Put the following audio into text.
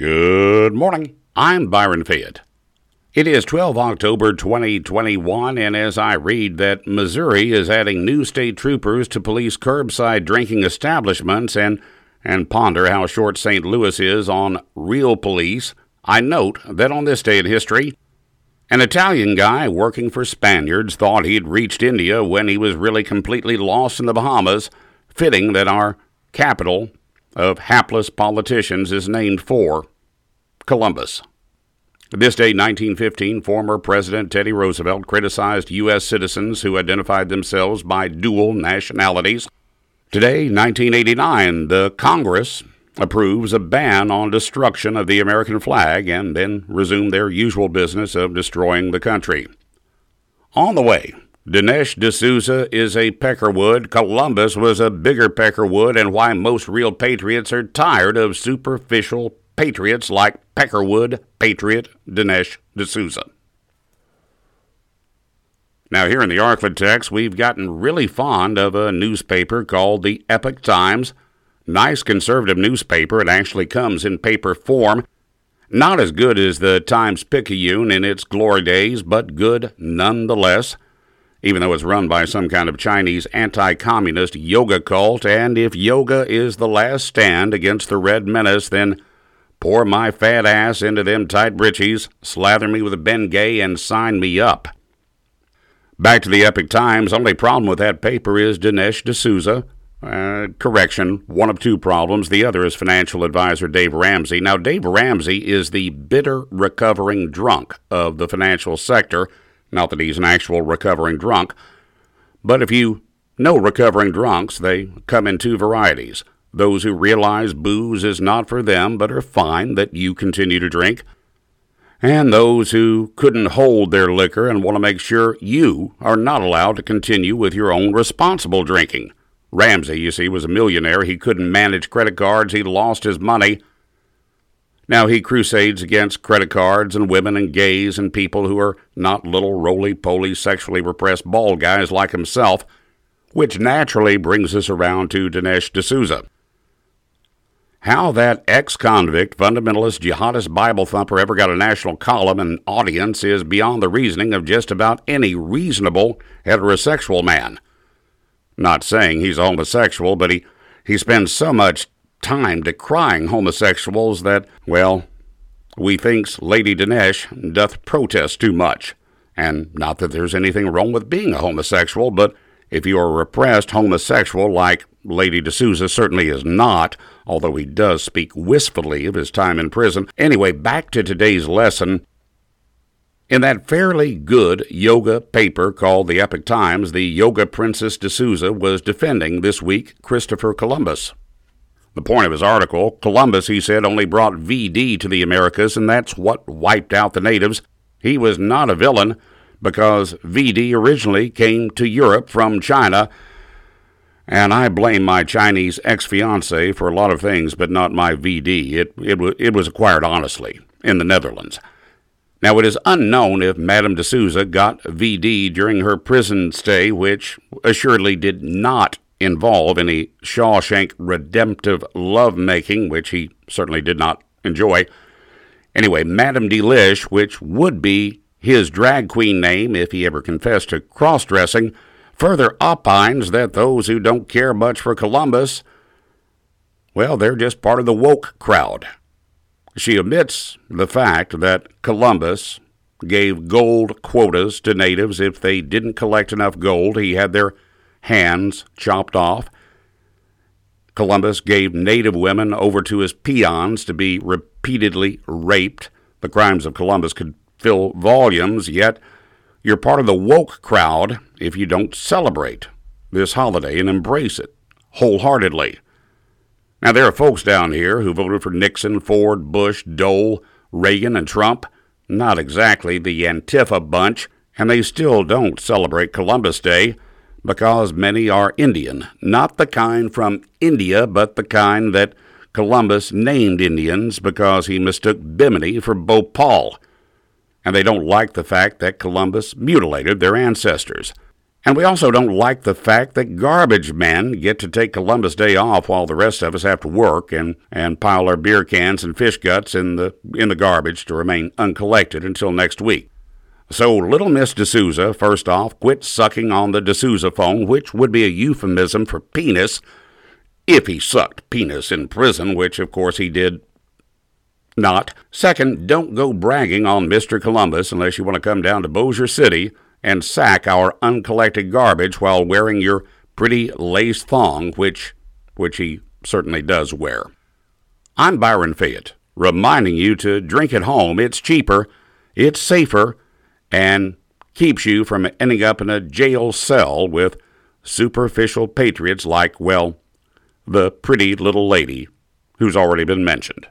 Good morning. I'm Byron Fayette. It is 12 October 2021, and as I read that Missouri is adding new state troopers to police curbside drinking establishments and, and ponder how short St. Louis is on real police, I note that on this day in history, an Italian guy working for Spaniards thought he'd reached India when he was really completely lost in the Bahamas, fitting that our capital of hapless politicians is named for Columbus. This day, 1915, former President Teddy Roosevelt criticized U.S. citizens who identified themselves by dual nationalities. Today, 1989, the Congress approves a ban on destruction of the American flag and then resume their usual business of destroying the country. On the way, Dinesh D'Souza is a peckerwood, Columbus was a bigger peckerwood, and why most real patriots are tired of superficial patriots like Peckerwood Patriot Dinesh D'Souza. Now, here in the Arklatex, we've gotten really fond of a newspaper called the Epoch Times. Nice conservative newspaper. It actually comes in paper form. Not as good as the Times Picayune in its glory days, but good nonetheless even though it's run by some kind of Chinese anti communist yoga cult. And if yoga is the last stand against the Red Menace, then pour my fat ass into them tight britches, slather me with a Bengay, and sign me up. Back to the Epoch Times. Only problem with that paper is Dinesh D'Souza. Uh, correction, one of two problems. The other is financial advisor Dave Ramsey. Now, Dave Ramsey is the bitter recovering drunk of the financial sector not that he's an actual recovering drunk, but if you know recovering drunks, they come in two varieties. Those who realize booze is not for them but are fine that you continue to drink, and those who couldn't hold their liquor and want to make sure you are not allowed to continue with your own responsible drinking. Ramsey, you see, was a millionaire. He couldn't manage credit cards. He lost his money. Now he crusades against credit cards and women and gays and people who are not little roly poly sexually repressed bald guys like himself, which naturally brings us around to Dinesh D'Souza. How that ex convict, fundamentalist, jihadist Bible thumper ever got a national column and audience is beyond the reasoning of just about any reasonable heterosexual man. Not saying he's a homosexual, but he, he spends so much time decrying homosexuals that, well, we thinks Lady Dinesh doth protest too much. And not that there's anything wrong with being a homosexual, but if you are a repressed homosexual like Lady D'Souza certainly is not, although he does speak wistfully of his time in prison. Anyway, back to today's lesson. In that fairly good yoga paper called the Epoch Times, the yoga princess D'Souza was defending this week Christopher Columbus. The point of his article Columbus, he said, only brought VD to the Americas, and that's what wiped out the natives. He was not a villain because VD originally came to Europe from China. And I blame my Chinese ex fiancee for a lot of things, but not my VD. It, it, it was acquired honestly in the Netherlands. Now, it is unknown if Madame D'Souza got VD during her prison stay, which assuredly did not involve any Shawshank redemptive lovemaking, which he certainly did not enjoy. Anyway, Madame Delish, which would be his drag queen name if he ever confessed to cross dressing, further opines that those who don't care much for Columbus, well, they're just part of the woke crowd. She omits the fact that Columbus gave gold quotas to natives if they didn't collect enough gold. He had their hands chopped off. Columbus gave native women over to his peons to be repeatedly raped. The crimes of Columbus could fill volumes, yet you're part of the woke crowd if you don't celebrate this holiday and embrace it wholeheartedly. Now, there are folks down here who voted for Nixon, Ford, Bush, Dole, Reagan, and Trump. Not exactly the Antifa bunch, and they still don't celebrate Columbus Day because many are Indian, not the kind from India, but the kind that Columbus named Indians because he mistook Bimini for Bhopal. And they don't like the fact that Columbus mutilated their ancestors. And we also don't like the fact that garbage men get to take Columbus Day off while the rest of us have to work and, and pile our beer cans and fish guts in the in the garbage to remain uncollected until next week. So little Miss D'Souza, first off, quit sucking on the D'Souza phone, which would be a euphemism for penis, if he sucked penis in prison, which of course he did not. Second, don't go bragging on Mr. Columbus unless you want to come down to Bossier City and sack our uncollected garbage while wearing your pretty lace thong, which which he certainly does wear. I'm Byron Fayette, reminding you to drink at home. It's cheaper, it's safer, and keeps you from ending up in a jail cell with superficial patriots like, well, the pretty little lady who's already been mentioned.